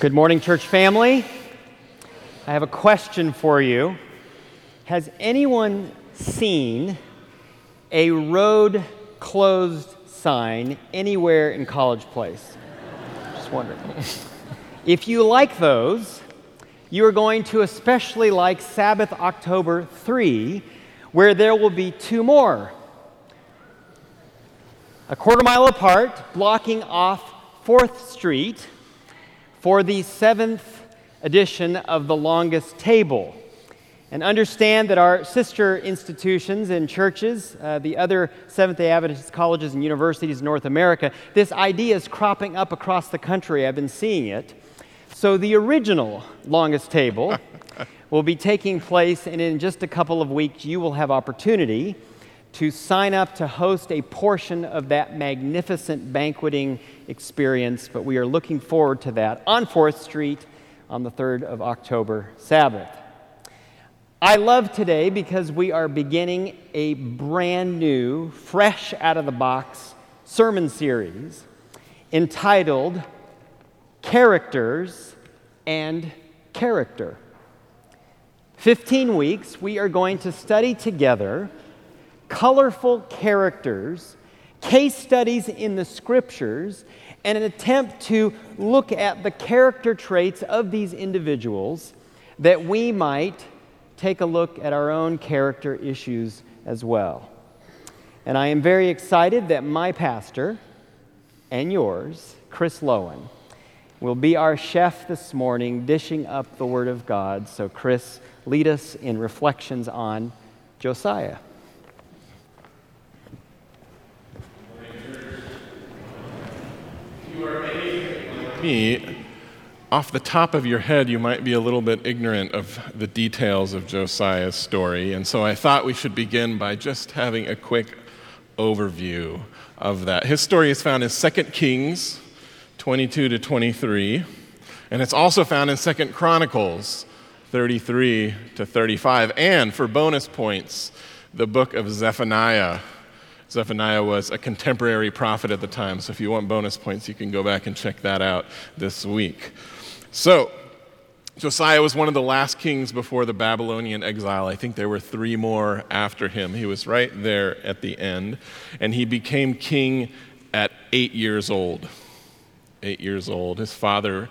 Good morning, church family. I have a question for you. Has anyone seen a road closed sign anywhere in College Place? Just wondering. If you like those, you are going to especially like Sabbath October 3, where there will be two more. A quarter mile apart, blocking off 4th Street for the seventh edition of The Longest Table. And understand that our sister institutions and churches, uh, the other Seventh day Adventist colleges and universities in North America, this idea is cropping up across the country. I've been seeing it. So the original Longest Table will be taking place, and in just a couple of weeks, you will have opportunity to sign up to host a portion of that magnificent banqueting experience, but we are looking forward to that on 4th Street on the 3rd of October, Sabbath. I love today because we are beginning a brand new, fresh out of the box sermon series entitled Characters and Character. 15 weeks, we are going to study together colorful characters, case studies in the scriptures, and an attempt to look at the character traits of these individuals that we might take a look at our own character issues as well. And I am very excited that my pastor and yours, Kris Loewen, will be our chef this morning, dishing up the Word of God. So, Kris, lead us in reflections on Josiah. Me, off the top of your head, you might be a little bit ignorant of the details of Josiah's story. And so I thought we should begin by just having a quick overview of that. His story is found in 2 Kings 22 to 23, and it's also found in 2 Chronicles 33 to 35, and for bonus points, the book of Zephaniah Zephaniah was a contemporary prophet at the time, so if you want bonus points, you can go back and check that out this week. So, Josiah was one of the last kings before the Babylonian exile. I think there were three more after him. He was right there at the end. And he became king at eight years old. Eight years old. His father,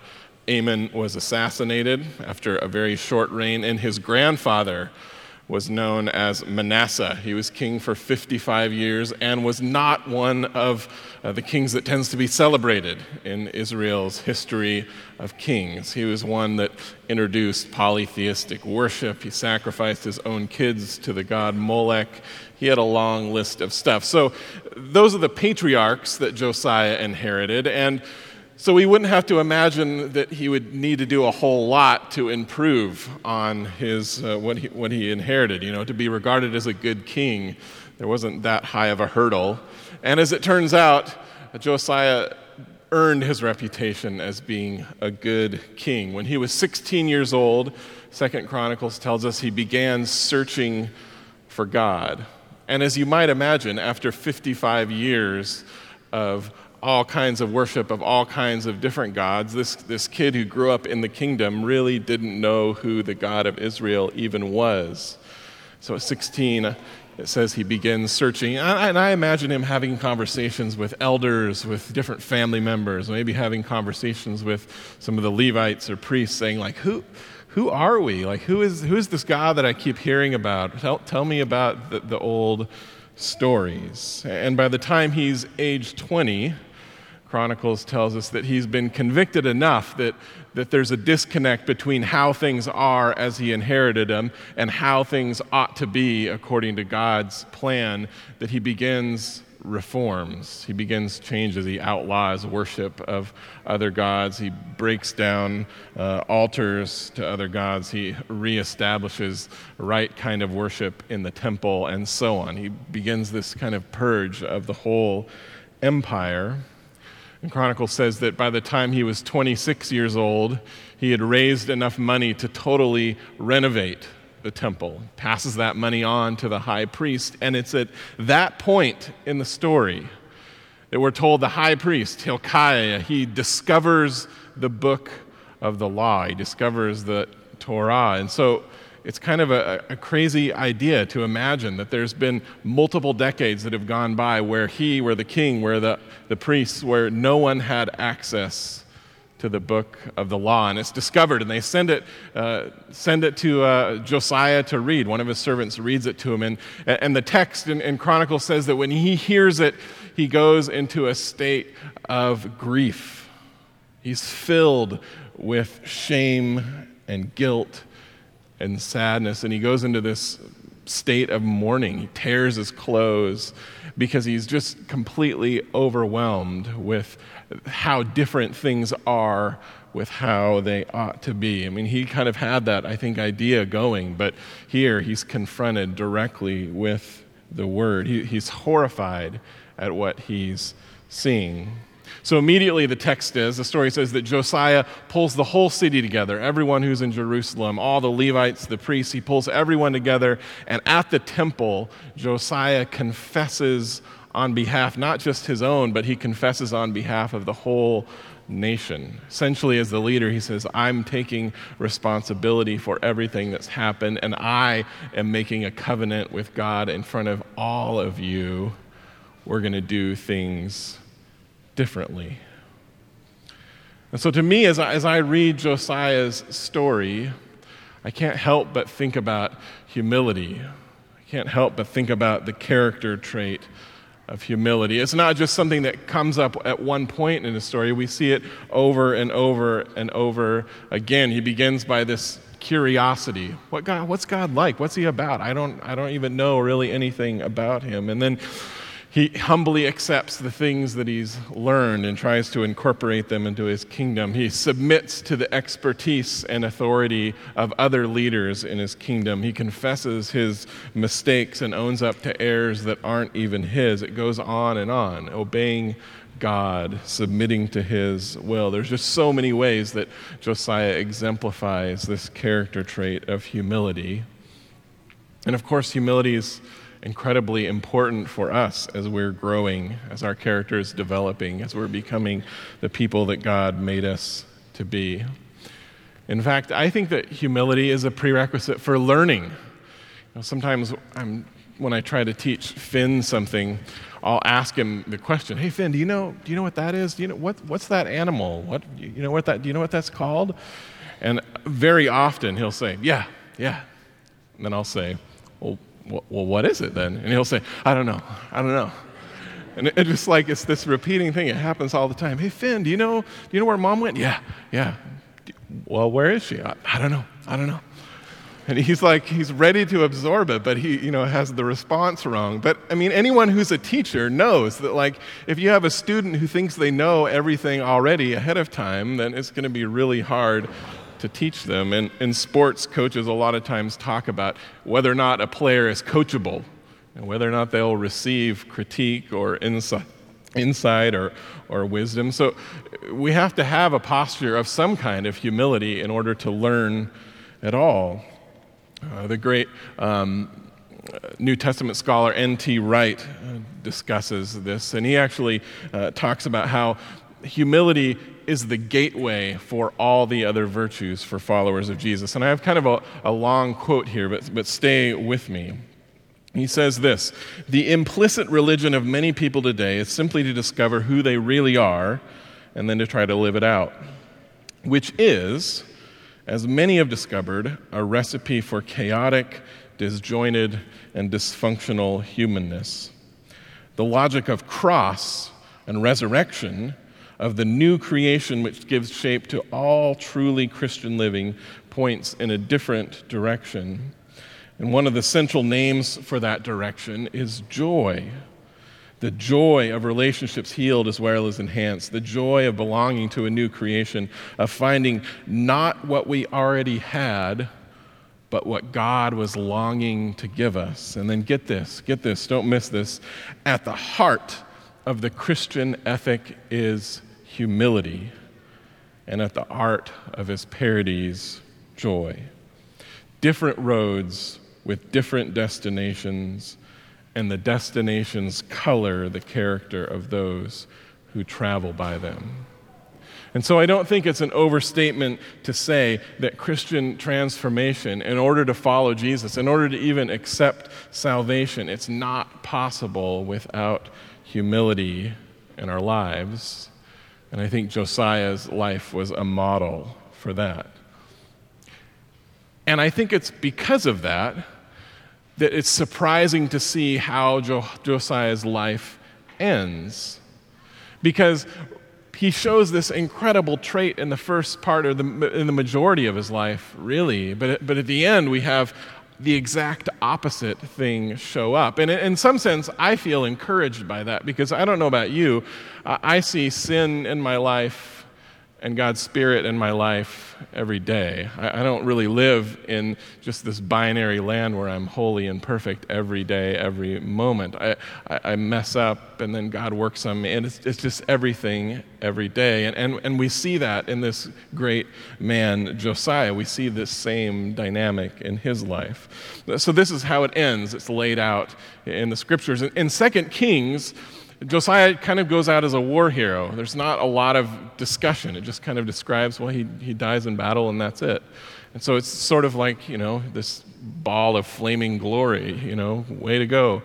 Amon, was assassinated after a very short reign, and his grandfather, was known as Manasseh. He was king for 55 years and was not one of uh, the kings that tends to be celebrated in Israel's history of kings. He was one that introduced polytheistic worship. He sacrificed his own kids to the god Molech. He had a long list of stuff. So, those are the patriarchs that Josiah inherited. And so we wouldn't have to imagine that he would need to do a whole lot to improve on his, uh, what, he, what he inherited. You know, to be regarded as a good king, there wasn't that high of a hurdle. And as it turns out, Josiah earned his reputation as being a good king. When he was 16 years old, Second Chronicles tells us he began searching for God. And as you might imagine, after 55 years of all kinds of worship of all kinds of different gods. This, this kid who grew up in the kingdom really didn't know who the God of Israel even was. So at 16, it says he begins searching. And I imagine him having conversations with elders, with different family members, maybe having conversations with some of the Levites or priests, saying, like, who, who are we? Like, who is, who is this God that I keep hearing about? Tell, tell me about the, the old stories. And by the time he's age 20, Chronicles tells us that he's been convicted enough that, that there's a disconnect between how things are as he inherited them and how things ought to be according to God's plan, that he begins reforms. He begins changes. He outlaws worship of other gods. He breaks down uh, altars to other gods. He reestablishes right kind of worship in the temple and so on. He begins this kind of purge of the whole empire. And Chronicles says that by the time he was 26 years old, he had raised enough money to totally renovate the temple, passes that money on to the high priest. And it's at that point in the story that we're told the high priest, Hilkiah, he discovers the book of the law. He discovers the Torah. And so it's kind of a, a, crazy idea to imagine that there's been multiple decades that have gone by where he, where the king, where the, the priests, where no one had access to the book of the law. And it's discovered, and they send it, uh, send it to uh, Josiah to read. One of his servants reads it to him. And, and the text in, in Chronicles says that when he hears it, he goes into a state of grief. He's filled with shame and guilt and sadness, and he goes into this state of mourning. He tears his clothes because he's just completely overwhelmed with how different things are with how they ought to be. I mean, he kind of had that, I think, idea going, but here he's confronted directly with the word. He, he's horrified at what he's seeing. So immediately the text is the story says that Josiah pulls the whole city together, everyone who's in Jerusalem, all the Levites, the priests, he pulls everyone together. And at the temple, Josiah confesses on behalf, not just his own, but he confesses on behalf of the whole nation. Essentially, as the leader, he says, I'm taking responsibility for everything that's happened, and I am making a covenant with God in front of all of you. We're going to do things differently. And so, to me, as I, as I read Josiah's story, I can't help but think about humility. I can't help but think about the character trait of humility. It's not just something that comes up at one point in the story, we see it over and over and over again. He begins by this curiosity. What God, what's God like? What's he about? I don't, I don't even know really anything about him. And then he humbly accepts the things that he's learned and tries to incorporate them into his kingdom. He submits to the expertise and authority of other leaders in his kingdom. He confesses his mistakes and owns up to errors that aren't even his. It goes on and on, obeying God, submitting to his will. There's just so many ways that Josiah exemplifies this character trait of humility. And of course, humility is incredibly important for us as we're growing, as our character is developing, as we're becoming the people that God made us to be. In fact, I think that humility is a prerequisite for learning. You know, sometimes I'm, when I try to teach Finn something, I'll ask him the question, "Hey Finn, do you know do you know what that is? Do you know what what's that animal? What you know what that do you know what that's called?" And very often he'll say, "Yeah, yeah." And then I'll say, "Well, well, what is it then? And he'll say, I don't know. I don't know. And it's just like it's this repeating thing. It happens all the time. Hey, Finn, do you know, do you know where mom went? Yeah, yeah. Well, where is she? I, I don't know. I don't know. And he's like, he's ready to absorb it, but he, you know, has the response wrong. But I mean, anyone who's a teacher knows that, like, if you have a student who thinks they know everything already ahead of time, then it's going to be really hard to teach them. And in sports, coaches a lot of times talk about whether or not a player is coachable and whether or not they'll receive critique or insight, insight or, or wisdom. So we have to have a posture of some kind of humility in order to learn at all. Uh, the great um, New Testament scholar N.T. Wright uh, discusses this, and he actually uh, talks about how humility is the gateway for all the other virtues for followers of Jesus. And I have kind of a, a long quote here, but, but stay with me. He says this The implicit religion of many people today is simply to discover who they really are and then to try to live it out, which is, as many have discovered, a recipe for chaotic, disjointed, and dysfunctional humanness. The logic of cross and resurrection of the new creation which gives shape to all truly Christian living points in a different direction. And one of the central names for that direction is joy. The joy of relationships healed as well as enhanced, the joy of belonging to a new creation, of finding not what we already had, but what God was longing to give us. And then get this, get this, don't miss this. At the heart of the Christian ethic is humility, and at the art of his parodies, joy. Different roads with different destinations, and the destinations color the character of those who travel by them. And so I don't think it's an overstatement to say that Christian transformation, in order to follow Jesus, in order to even accept salvation, it's not possible without humility in our lives. And I think Josiah's life was a model for that. And I think it's because of that that it's surprising to see how jo- Josiah's life ends. Because he shows this incredible trait in the first part or the, in the majority of his life, really. But, but at the end, we have the exact opposite thing show up. And in some sense, I feel encouraged by that because I don't know about you. Uh, I see sin in my life and God's Spirit in my life every day. I, I, don't really live in just this binary land where I'm holy and perfect every day, every moment. I, I, I mess up and then God works on me, and it's, it's just everything every day. And, and, and we see that in this great man, Josiah. We see this same dynamic in his life. So, this is how it ends. It's laid out in the scriptures. In, in 2 Kings, Josiah kind of goes out as a war hero. There's not a lot of discussion. It just kind of describes, well, he, he dies in battle and that's it. And so it's sort of like, you know, this ball of flaming glory, you know, way to go.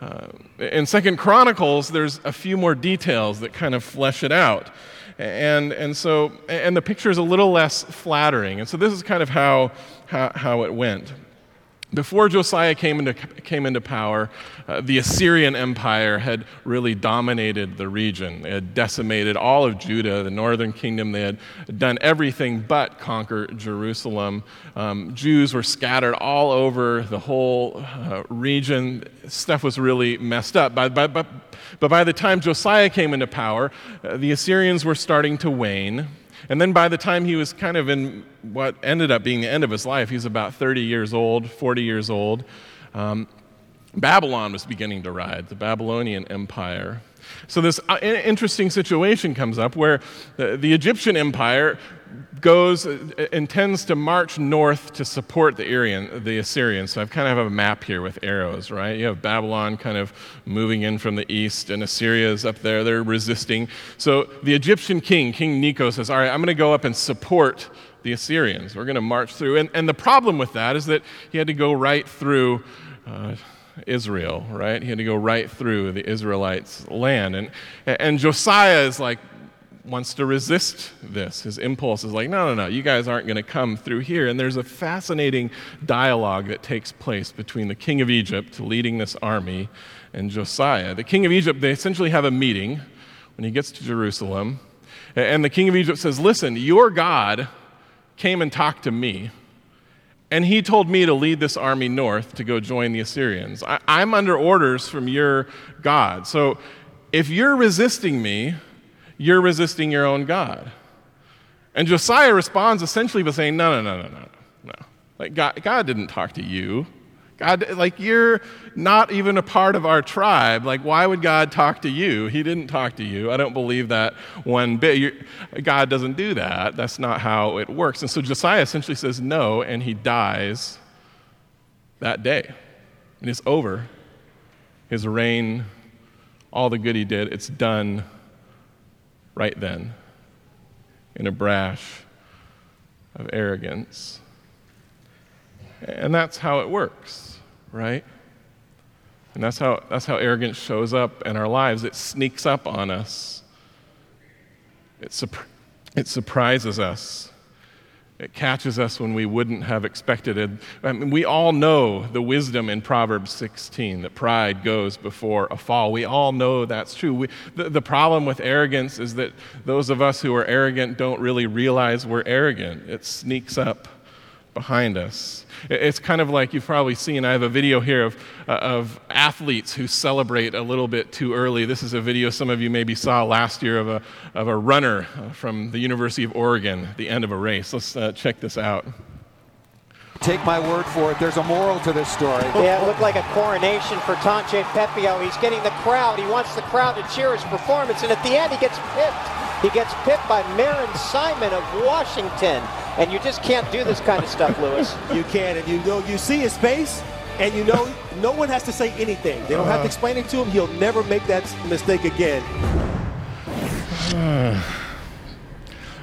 Uh, in Second Chronicles, there's a few more details that kind of flesh it out. And, and so, and the picture is a little less flattering. And so this is kind of how, how, how it went. Before Josiah came into, came into power, uh, the Assyrian Empire had really dominated the region. They had decimated all of Judah, the northern kingdom. They had done everything but conquer Jerusalem. Um, Jews were scattered all over the whole uh, region. Stuff was really messed up. But, by the time Josiah came into power, uh, the Assyrians were starting to wane. And then by the time he was kind of in what ended up being the end of his life, he was about 30 years old, 40 years old. Um, Babylon was beginning to rise, the Babylonian Empire. So, this uh, interesting situation comes up where the, the Egyptian Empire goes, uh, intends to march north to support the, Aryan, the Assyrians. So I've kind of have a map here with arrows, right? You have Babylon kind of moving in from the east, and Assyria is up there. They're resisting. So the Egyptian king, King Necho, says, All right, I'm going to go up and support the Assyrians. We're going to march through. And, and the problem with that is that he had to go right through. Uh, Israel, right? He had to go right through the Israelites' land. And, and Josiah is like, wants to resist this. His impulse is like, no, no, no, you guys aren't going to come through here. And there's a fascinating dialogue that takes place between the king of Egypt leading this army and Josiah. The king of Egypt, they essentially have a meeting when he gets to Jerusalem. And the king of Egypt says, listen, your God came and talked to me. And he told me to lead this army north to go join the Assyrians. I, am under orders from your God. So if you're resisting me, you're resisting your own God. And Josiah responds essentially by saying, No, no, no, no, no, no. Like, God, God didn't talk to you. God, like, you're not even a part of our tribe. Like, why would God talk to you? He didn't talk to you. I don't believe that one bit. You're, God doesn't do that. That's not how it works. And so Josiah essentially says no, and he dies that day. And it's over. His reign, all the good he did, it's done right then in a brash of arrogance. And that's how it works, right? And that's how, that's how arrogance shows up in our lives. It sneaks up on us, it, it surprises us. It catches us when we wouldn't have expected it. I mean, we all know the wisdom in Proverbs 16 that pride goes before a fall. We all know that's true. We, the, the problem with arrogance is that those of us who are arrogant don't really realize we're arrogant. It sneaks up behind us. It's kind of like you've probably seen. I have a video here of, uh, of athletes who celebrate a little bit too early. This is a video some of you maybe saw last year of a, of a runner uh, from the University of Oregon at the end of a race. Let's uh, check this out. Take my word for it, there's a moral to this story. Yeah, it looked like a coronation for Tanguy Pepiot. He's getting the crowd. He wants the crowd to cheer his performance, and at the end, he gets pipped. He gets pipped by Meron Simon of Washington. And you just can't do this kind of stuff, Lewis. you can, and you know you see his face, and you know no one has to say anything. They don't uh have to uh-huh. explain it to him. He'll never make that mistake again.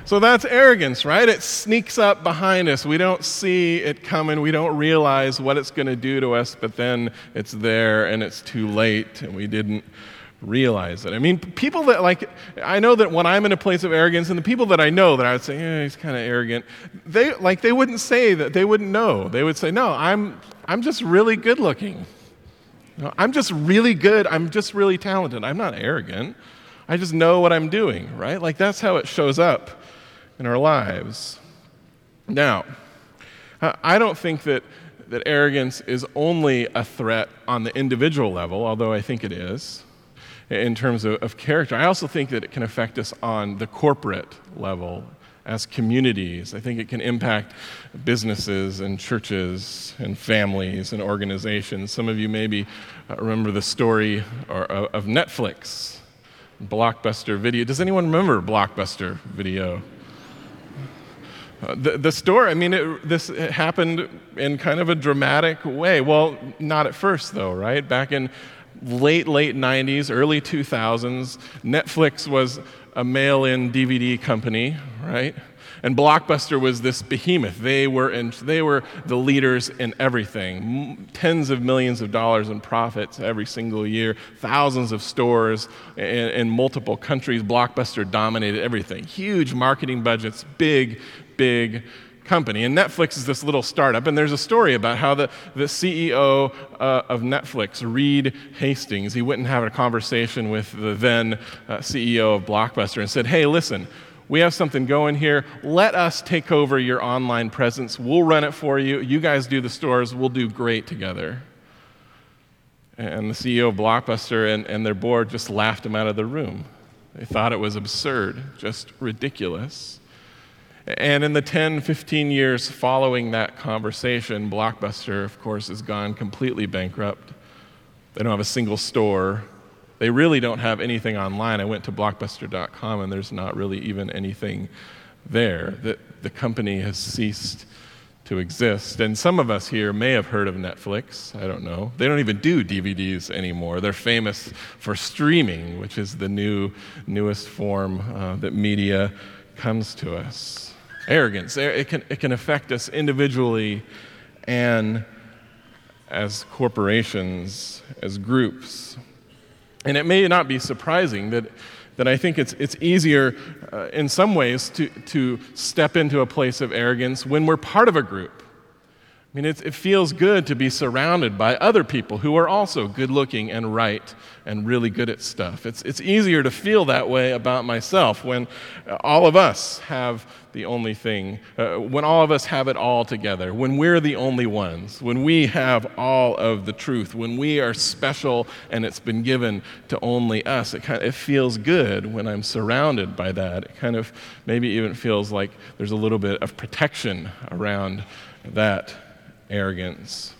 So that's arrogance, right? It sneaks up behind us. We don't see it coming. We don't realize what it's going to do to us, but then it's there and it's too late and we didn't realize it. I mean, people that like, I know that when I'm in a place of arrogance, and the people that I know that I would say, yeah, he's kind of arrogant, they like they wouldn't say that. They wouldn't know. They would say, no, I'm I'm just really good looking. No, I'm just really good. I'm just really talented. I'm not arrogant. I just know what I'm doing, right? Like that's how it shows up in our lives. Now, I don't think that, that arrogance is only a threat on the individual level, although I think it is, in terms of, of character. I also think that it can affect us on the corporate level as communities. I think it can impact businesses and churches and families and organizations. Some of you maybe uh, remember the story of Netflix, Blockbuster Video. Does anyone remember Blockbuster Video? Uh, the, the story, I mean, it, this happened in kind of a dramatic way. Well, not at first, though, right? Back in late, late 90s, early 2000s, Netflix was a mail in DVD company, right? And Blockbuster was this behemoth. They were, in, they were the leaders in everything. Tens of millions of dollars in profits every single year, thousands of stores in, in multiple countries. Blockbuster dominated everything. Huge marketing budgets, big, big company. And Netflix is this little startup. And there's a story about how the, the CEO uh, of Netflix, Reed Hastings, he went and had a conversation with the then uh, CEO of Blockbuster and said, Hey, listen, we have something going here. Let us take over your online presence. We'll run it for you. You guys do the stores. We'll do great together. And the CEO of Blockbuster and, and their board just laughed him out of the room. They thought it was absurd, just ridiculous. And in the 10, 15 years following that conversation, Blockbuster, of course, has gone completely bankrupt. They don't have a single store. They really don't have anything online. I went to blockbuster.com and there's not really even anything there. The, the company has ceased to exist. And some of us here may have heard of Netflix. I don't know. They don't even do DVDs anymore. They're famous for streaming, which is the new, newest form uh, that media comes to us. Arrogance, it can, it can affect us individually and as corporations, as groups. And it may not be surprising that, that I think it's, it's easier uh, in some ways to, to step into a place of arrogance when we're part of a group. I mean, it feels good to be surrounded by other people who are also good looking and right and really good at stuff. It's, it's easier to feel that way about myself when all of us have the only thing, uh, when all of us have it all together, when we're the only ones, when we have all of the truth, when we are special and it's been given to only us. It, kind of, it feels good when I'm surrounded by that. It kind of maybe even feels like there's a little bit of protection around that arrogance.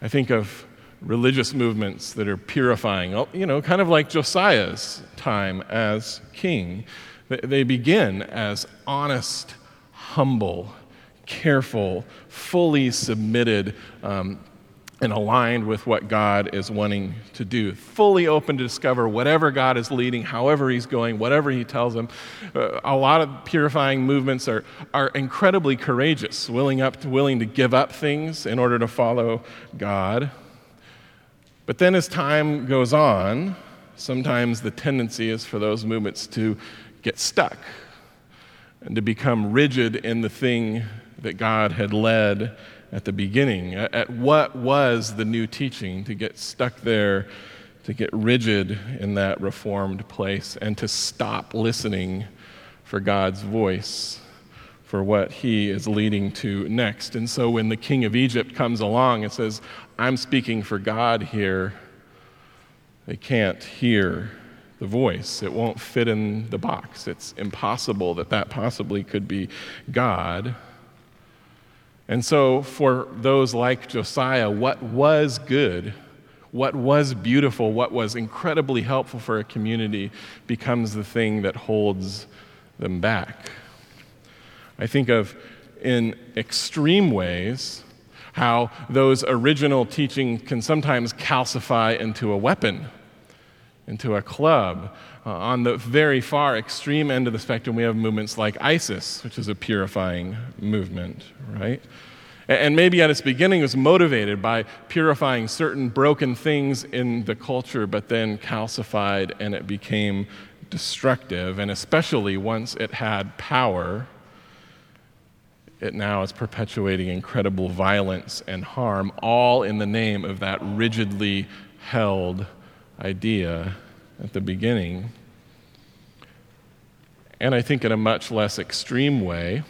I think of religious movements that are purifying, oh, you know, kind of like Josiah's time as king. They begin as honest, humble, careful, fully submitted um, and aligned with what God is wanting to do. Fully open to discover whatever God is leading, however He's going, whatever He tells them. Uh, a lot of purifying movements are, are incredibly courageous, willing, up to, willing to give up things in order to follow God. But then as time goes on, sometimes the tendency is for those movements to get stuck and to become rigid in the thing that God had led at the beginning, at what was the new teaching, to get stuck there, to get rigid in that reformed place, and to stop listening for God's voice, for what He is leading to next. And so when the king of Egypt comes along and says, I'm speaking for God here, they can't hear the voice. It won't fit in the box. It's impossible that that possibly could be God. And so, for those like Josiah, what was good, what was beautiful, what was incredibly helpful for a community becomes the thing that holds them back. I think of, in extreme ways, how those original teaching can sometimes calcify into a weapon into a club. Uh, on the very far extreme end of the spectrum, we have movements like ISIS, which is a purifying movement, right? And maybe at its beginning it was motivated by purifying certain broken things in the culture, but then calcified and it became destructive. And especially once it had power, it now is perpetuating incredible violence and harm, all in the name of that rigidly held idea at the beginning. And I think in a much less extreme way,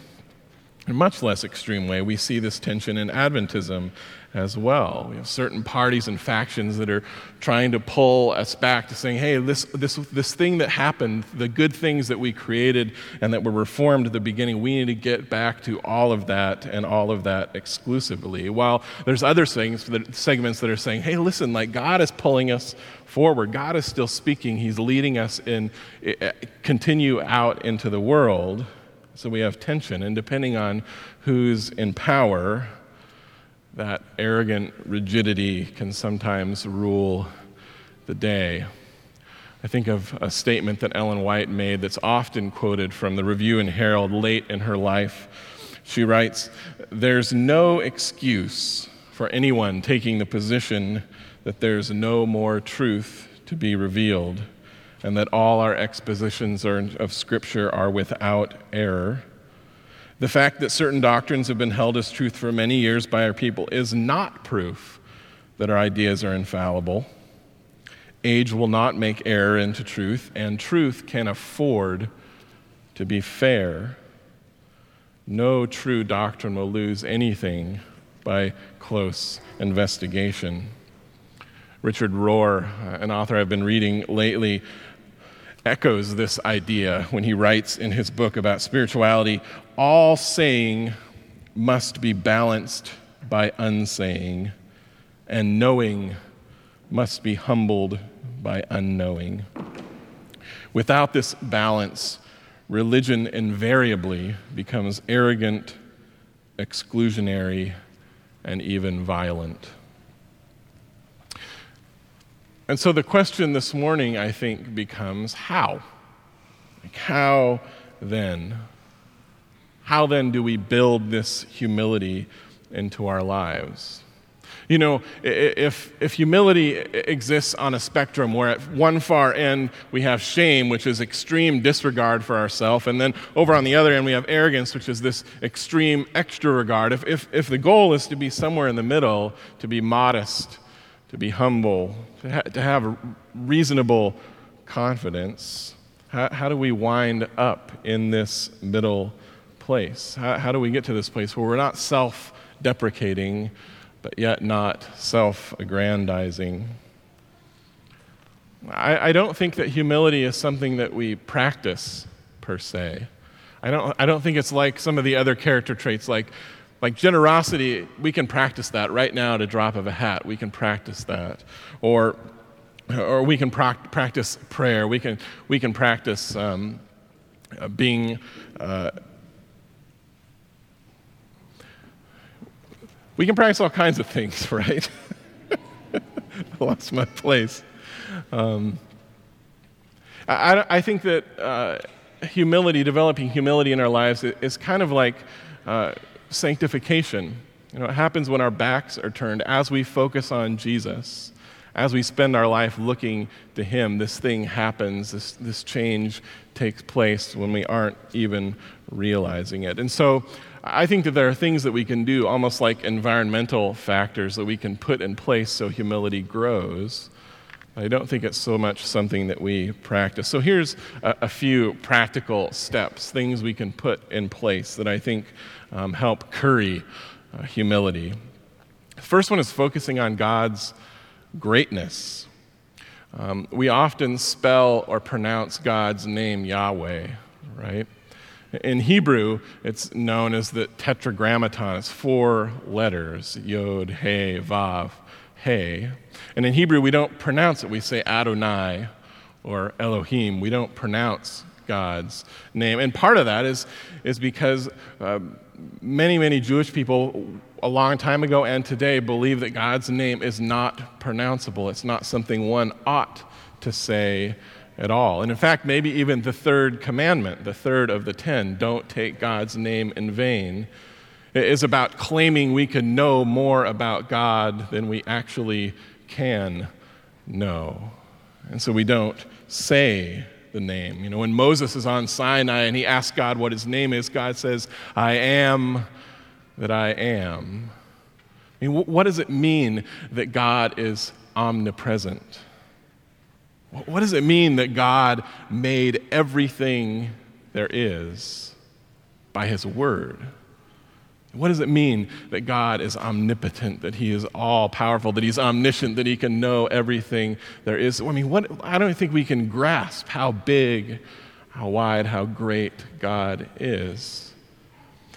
in a much less extreme way, we see this tension in Adventism as well. We have certain parties and factions that are trying to pull us back to saying, hey, this, this, this thing that happened, the good things that we created and that were reformed at the beginning, we need to get back to all of that and all of that exclusively. While there's other things, segments that are saying, hey, listen, like God is pulling us forward. God is still speaking. He's leading us in, eh, eh, continue out into the world. So we have tension, and depending on who's in power, that arrogant rigidity can sometimes rule the day. I think of a statement that Ellen White made that's often quoted from the Review and Herald late in her life. She writes, There's no excuse for anyone taking the position that there's no more truth to be revealed and that all our expositions of Scripture are without error. The fact that certain doctrines have been held as truth for many years by our people is not proof that our ideas are infallible. Age will not make error into truth, and truth can afford to be fair. No true doctrine will lose anything by close investigation. Richard Rohr, an author I've been reading lately, echoes this idea when he writes in his book about spirituality all saying must be balanced by unsaying, and knowing must be humbled by unknowing. Without this balance, religion invariably becomes arrogant, exclusionary, and even violent. And so the question this morning, I think, becomes how? Like, how then? How then do we build this humility into our lives? You know, if, if humility exists on a spectrum where at one far end we have shame, which is extreme disregard for ourselves, and then over on the other end we have arrogance, which is this extreme extra regard, if, if, if the goal is to be somewhere in the middle, to be modest, to be humble, to, ha- to have reasonable confidence, how, how do we wind up in this middle place? How, how do we get to this place where we're not self deprecating, but yet not self aggrandizing? I, I don't think that humility is something that we practice per se. I don't, I don't think it's like some of the other character traits like like generosity, we can practice that right now at a drop of a hat. We can practice that. Or, or we can pra- practice prayer. We can, we can practice um, uh, being. Uh, we can practice all kinds of things, right? I lost my place. Um, I, I, think that uh, humility, developing humility in our lives, is kind of like uh, sanctification. You know, it happens when our backs are turned as we focus on Jesus. As we spend our life looking to Him, this thing happens, this, this change takes place when we aren't even realizing it. And so I think that there are things that we can do, almost like environmental factors that we can put in place so humility grows. I don't think it's so much something that we practice. So here's a, a few practical steps, things we can put in place that I think um, help curry uh, humility. The first one is focusing on God's greatness. Um, we often spell or pronounce God's name Yahweh, right? In Hebrew, it's known as the tetragrammaton. It's four letters Yod, He, Vav, He. And in Hebrew, we don't pronounce it. We say Adonai or Elohim. We don't pronounce God's name. And part of that is, is because uh, many, many Jewish people a long time ago and today believe that God's name is not pronounceable. It's not something one ought to say at all. And in fact, maybe even the third commandment, the third of the ten, don't take God's name in vain, is about claiming we can know more about God than we actually can know. And so we don't say the name. You know, when Moses is on Sinai and he asks God what his name is, God says, I am that I am. I mean, what does it mean that God is omnipresent? What does it mean that God made everything there is by his word? What does it mean that God is omnipotent, that He is all powerful, that He's omniscient, that He can know everything there is? I mean, what, I don't think we can grasp how big, how wide, how great God is.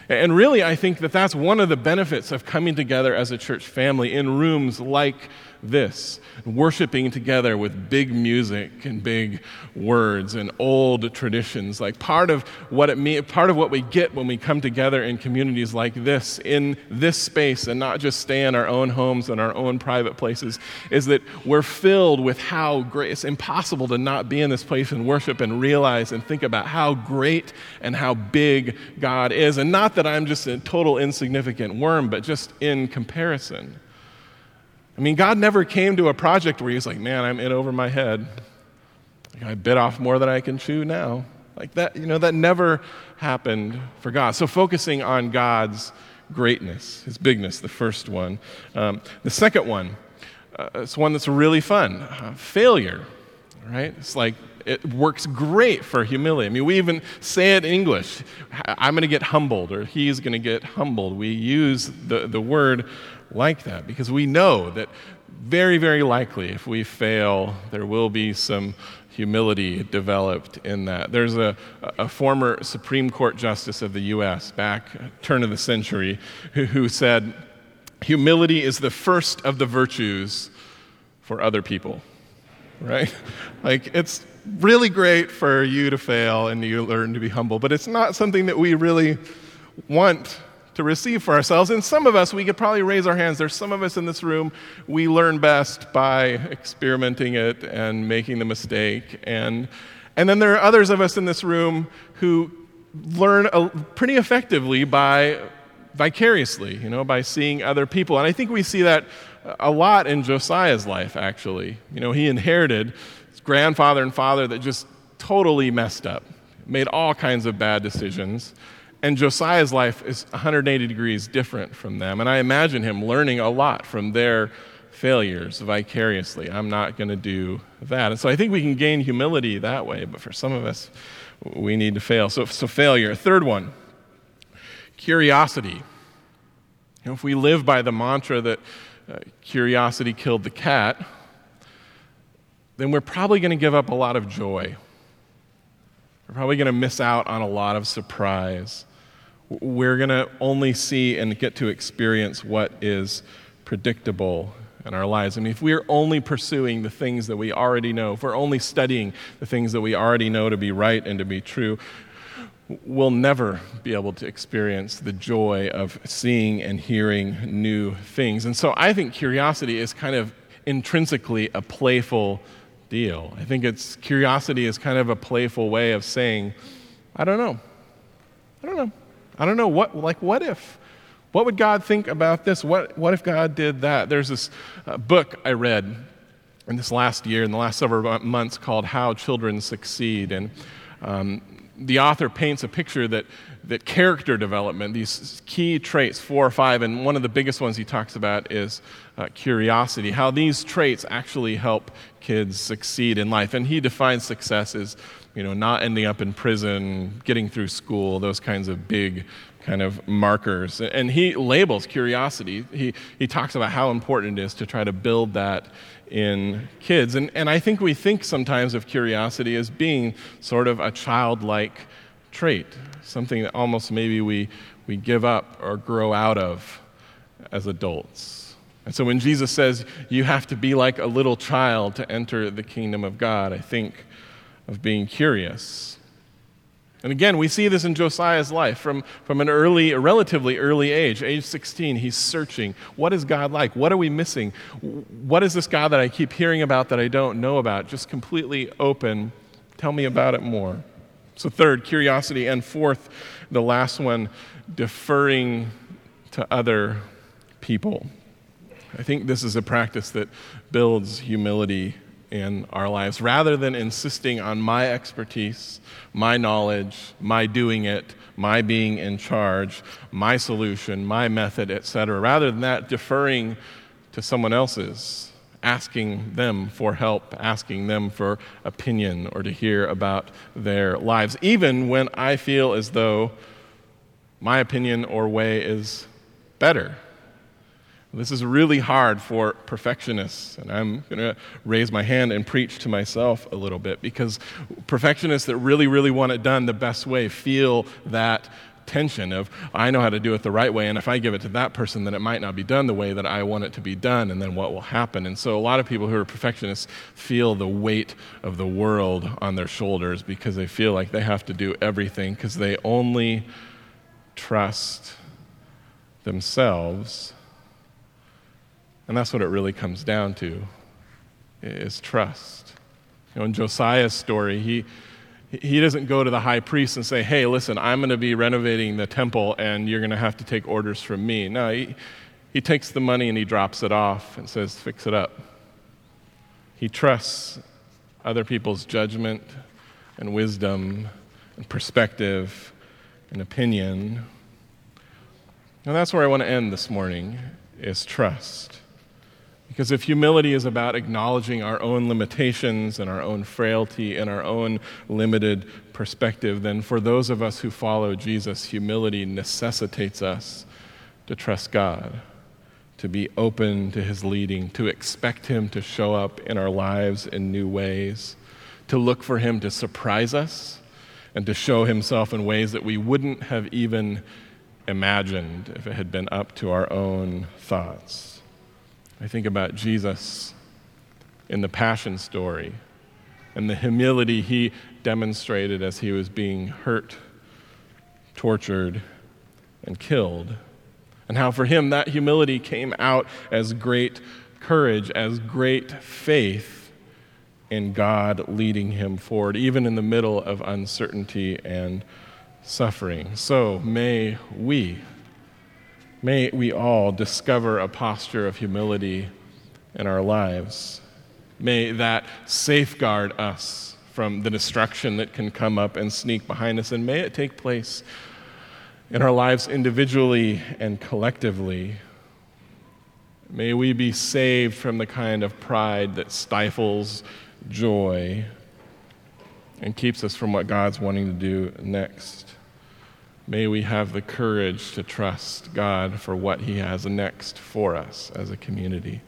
And really, I think that that's one of the benefits of coming together as a church family in rooms like this worshiping together with big music and big words and old traditions. Like part of what it mean, part of what we get when we come together in communities like this in this space and not just stay in our own homes and our own private places is that we're filled with how great it's impossible to not be in this place and worship and realize and think about how great and how big God is. And not that I'm just a total insignificant worm but just in comparison I mean, God never came to a project where He's like, man, I'm in over my head. I bit off more than I can chew now. Like that, you know, that never happened for God. So focusing on God's greatness, His bigness, the first one. Um, the second one, uh, it's one that's really fun uh, failure, right? It's like it works great for humility. I mean, we even say it in English I'm going to get humbled, or he's going to get humbled. We use the, the word like that because we know that very, very likely if we fail, there will be some humility developed in that. There's a, a former Supreme Court Justice of the U.S. back uh, turn of the century who, who said, Humility is the first of the virtues for other people, right? like, it's really great for you to fail and you learn to be humble, but it's not something that we really want to receive for ourselves. And some of us, we could probably raise our hands. There's some of us in this room, we learn best by experimenting it and making the mistake. And, and then there are others of us in this room who learn a, pretty effectively by vicariously, you know, by seeing other people. And I think we see that a lot in Josiah's life, actually. You know, he inherited his grandfather and father that just totally messed up, made all kinds of bad decisions. And Josiah's life is 180 degrees different from them. And I imagine him learning a lot from their failures vicariously. I'm not going to do that. And so I think we can gain humility that way, but for some of us, we need to fail. So, so failure. Third one curiosity. You know, if we live by the mantra that uh, curiosity killed the cat, then we're probably going to give up a lot of joy. We're probably going to miss out on a lot of surprise we're going to only see and get to experience what is predictable in our lives. I mean, if we're only pursuing the things that we already know, if we're only studying the things that we already know to be right and to be true, we'll never be able to experience the joy of seeing and hearing new things. And so I think curiosity is kind of intrinsically a playful deal. I think it's curiosity is kind of a playful way of saying, I don't know. I don't know. I don't know what like what if what would God think about this? What, what if God did that? There's this uh, book I read in this last year, in the last several months, called How Children Succeed. And um, the author paints a picture that, that character development, these key traits, four or five, and one of the biggest ones he talks about is uh, curiosity, how these traits actually help kids succeed in life. And he defines success as you know, not ending up in prison, getting through school, those kinds of big kind of markers. And he labels curiosity. He, he talks about how important it is to try to build that in kids. And, and I think we think sometimes of curiosity as being sort of a childlike trait, something that almost maybe we, we give up or grow out of as adults. And so when Jesus says you have to be like a little child to enter the kingdom of God, I think of being curious. And again, we see this in Josiah's life from, from an early, a relatively early age, age 16. He's searching. What is God like? What are we missing? What is this God that I keep hearing about that I don't know about? Just completely open. Tell me about it more. So, third, curiosity. And fourth, the last one, deferring to other people. I think this is a practice that builds humility in our lives. Rather than insisting on my expertise, my knowledge, my doing it, my being in charge, my solution, my method, etc., rather than that, deferring to someone else's, asking them for help, asking them for opinion or to hear about their lives, even when I feel as though my opinion or way is better this is really hard for perfectionists, and I'm going to raise my hand and preach to myself a little bit because perfectionists that really, really want it done the best way feel that tension of, I know how to do it the right way, and if I give it to that person, then it might not be done the way that I want it to be done, and then what will happen? And so a lot of people who are perfectionists feel the weight of the world on their shoulders because they feel like they have to do everything because they only trust themselves and that's what it really comes down to is trust. You know, in Josiah's story, he, he doesn't go to the high priest and say, hey, listen, I'm going to be renovating the temple and you're going to have to take orders from me. No, he, he takes the money and he drops it off and says, fix it up. He trusts other people's judgment and wisdom and perspective and opinion. And that's where I want to end this morning is trust. Because if humility is about acknowledging our own limitations and our own frailty and our own limited perspective, then for those of us who follow Jesus, humility necessitates us to trust God, to be open to his leading, to expect him to show up in our lives in new ways, to look for him to surprise us and to show himself in ways that we wouldn't have even imagined if it had been up to our own thoughts. I think about Jesus in the Passion story and the humility he demonstrated as he was being hurt, tortured, and killed. And how for him that humility came out as great courage, as great faith in God leading him forward, even in the middle of uncertainty and suffering. So may we May we all discover a posture of humility in our lives. May that safeguard us from the destruction that can come up and sneak behind us, and may it take place in our lives individually and collectively. May we be saved from the kind of pride that stifles joy and keeps us from what God's wanting to do next. May we have the courage to trust God for what He has next for us as a community.